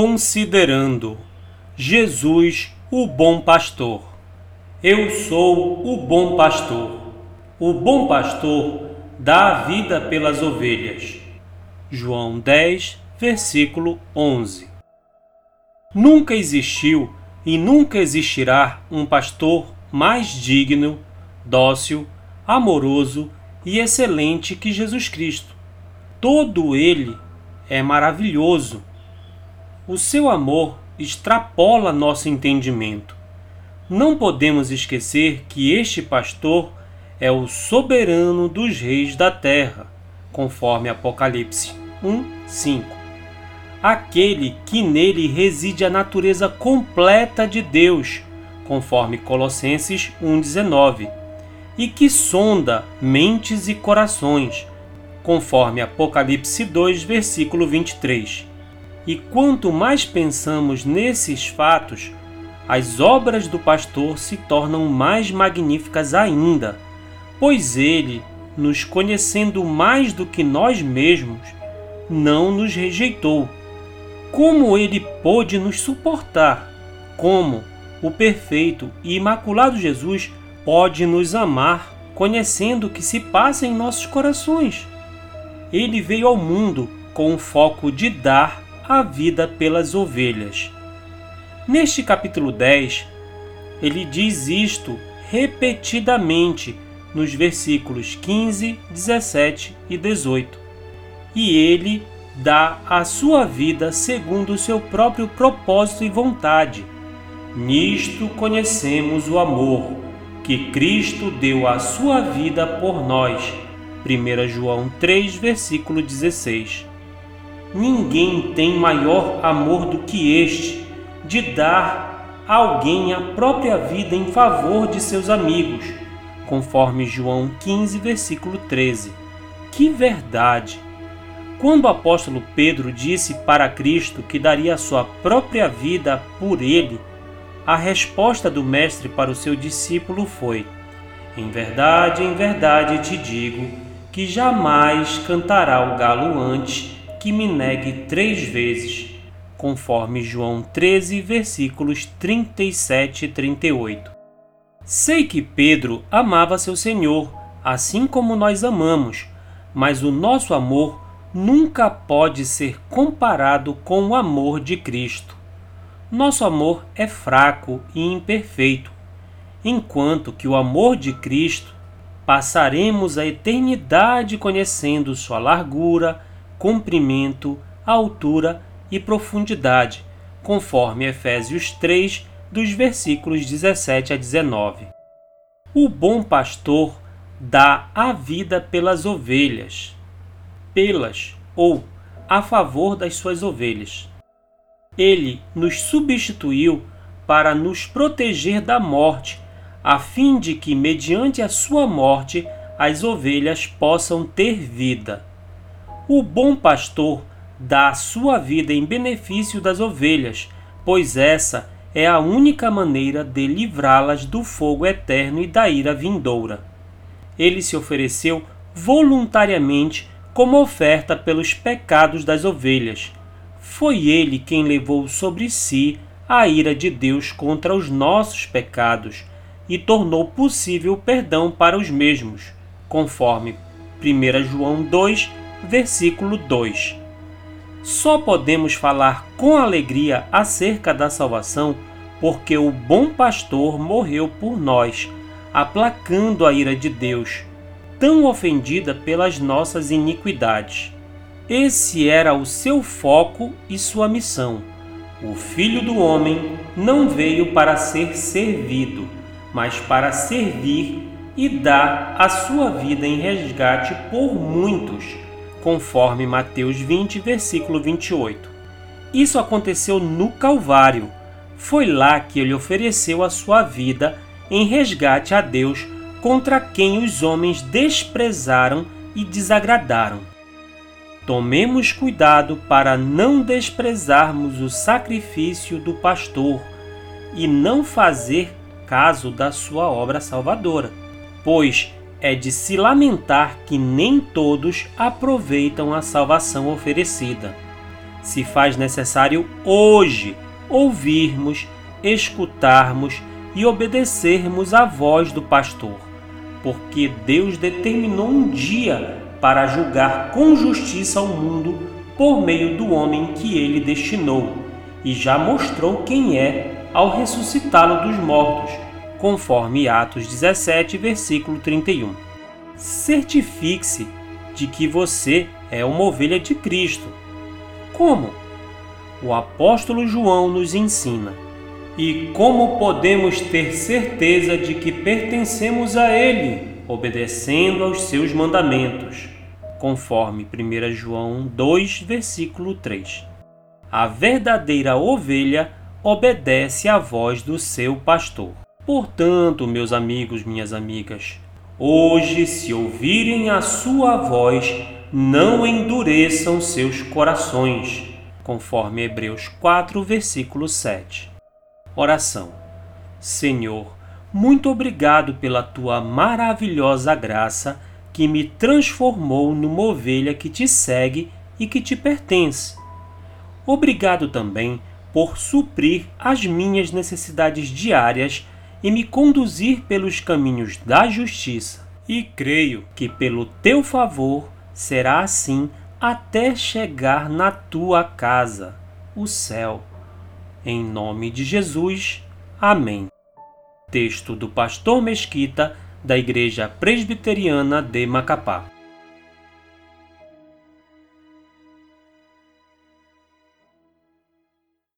Considerando Jesus, o bom pastor. Eu sou o bom pastor. O bom pastor dá a vida pelas ovelhas. João 10, versículo 11. Nunca existiu e nunca existirá um pastor mais digno, dócil, amoroso e excelente que Jesus Cristo. Todo ele é maravilhoso o seu amor extrapola nosso entendimento. Não podemos esquecer que este pastor é o soberano dos reis da terra, conforme Apocalipse 1, 5. Aquele que nele reside a natureza completa de Deus, conforme Colossenses 1,19, e que sonda mentes e corações, conforme Apocalipse 2, versículo 23. E quanto mais pensamos nesses fatos, as obras do pastor se tornam mais magníficas ainda, pois ele, nos conhecendo mais do que nós mesmos, não nos rejeitou. Como ele pôde nos suportar? Como o perfeito e imaculado Jesus pode nos amar, conhecendo o que se passa em nossos corações? Ele veio ao mundo com o foco de dar a vida pelas ovelhas. Neste capítulo 10, ele diz isto repetidamente nos versículos 15, 17 e 18. E ele dá a sua vida segundo o seu próprio propósito e vontade. Nisto conhecemos o amor, que Cristo deu a sua vida por nós. 1 João 3, versículo 16. Ninguém tem maior amor do que este, de dar a alguém a própria vida em favor de seus amigos, conforme João 15, versículo 13. Que verdade! Quando o apóstolo Pedro disse para Cristo que daria a sua própria vida por ele, a resposta do Mestre para o seu discípulo foi: Em verdade, em verdade te digo que jamais cantará o galo antes que me negue três vezes, conforme João 13, versículos 37 e 38. Sei que Pedro amava seu Senhor, assim como nós amamos, mas o nosso amor nunca pode ser comparado com o amor de Cristo. Nosso amor é fraco e imperfeito, enquanto que o amor de Cristo passaremos a eternidade conhecendo sua largura, comprimento, altura e profundidade, conforme Efésios 3, dos versículos 17 a 19. O bom pastor dá a vida pelas ovelhas, pelas ou a favor das suas ovelhas. Ele nos substituiu para nos proteger da morte, a fim de que, mediante a sua morte, as ovelhas possam ter vida. O bom pastor dá a sua vida em benefício das ovelhas, pois essa é a única maneira de livrá-las do fogo eterno e da ira vindoura. Ele se ofereceu voluntariamente como oferta pelos pecados das ovelhas. Foi ele quem levou sobre si a ira de Deus contra os nossos pecados e tornou possível o perdão para os mesmos, conforme 1 João 2, versículo 2. Só podemos falar com alegria acerca da salvação porque o bom pastor morreu por nós, aplacando a ira de Deus, tão ofendida pelas nossas iniquidades. Esse era o seu foco e sua missão. O Filho do Homem não veio para ser servido, mas para servir e dar a sua vida em resgate por muitos conforme Mateus 20, versículo 28. Isso aconteceu no Calvário. Foi lá que ele ofereceu a sua vida em resgate a Deus contra quem os homens desprezaram e desagradaram. Tomemos cuidado para não desprezarmos o sacrifício do pastor e não fazer caso da sua obra salvadora, pois é de se lamentar que nem todos aproveitam a salvação oferecida. se faz necessário hoje ouvirmos, escutarmos e obedecermos à voz do pastor, porque Deus determinou um dia para julgar com justiça o mundo por meio do homem que ele destinou, e já mostrou quem é ao ressuscitá-lo dos mortos, conforme Atos 17, versículo 31. Certifique-se de que você é uma ovelha de Cristo. Como? O apóstolo João nos ensina. E como podemos ter certeza de que pertencemos a Ele, obedecendo aos seus mandamentos? Conforme 1 João 2, versículo 3. A verdadeira ovelha obedece à voz do seu pastor. Portanto, meus amigos, minhas amigas, hoje, se ouvirem a sua voz, não endureçam seus corações, conforme Hebreus 4, versículo 7. Oração. Senhor, muito obrigado pela tua maravilhosa graça que me transformou numa ovelha que te segue e que te pertence. Obrigado também por suprir as minhas necessidades diárias e me conduzir pelos caminhos da justiça. E creio que pelo teu favor será assim até chegar na tua casa, o céu. Em nome de Jesus. Amém. Texto do Pastor Mesquita, da Igreja Presbiteriana de Macapá.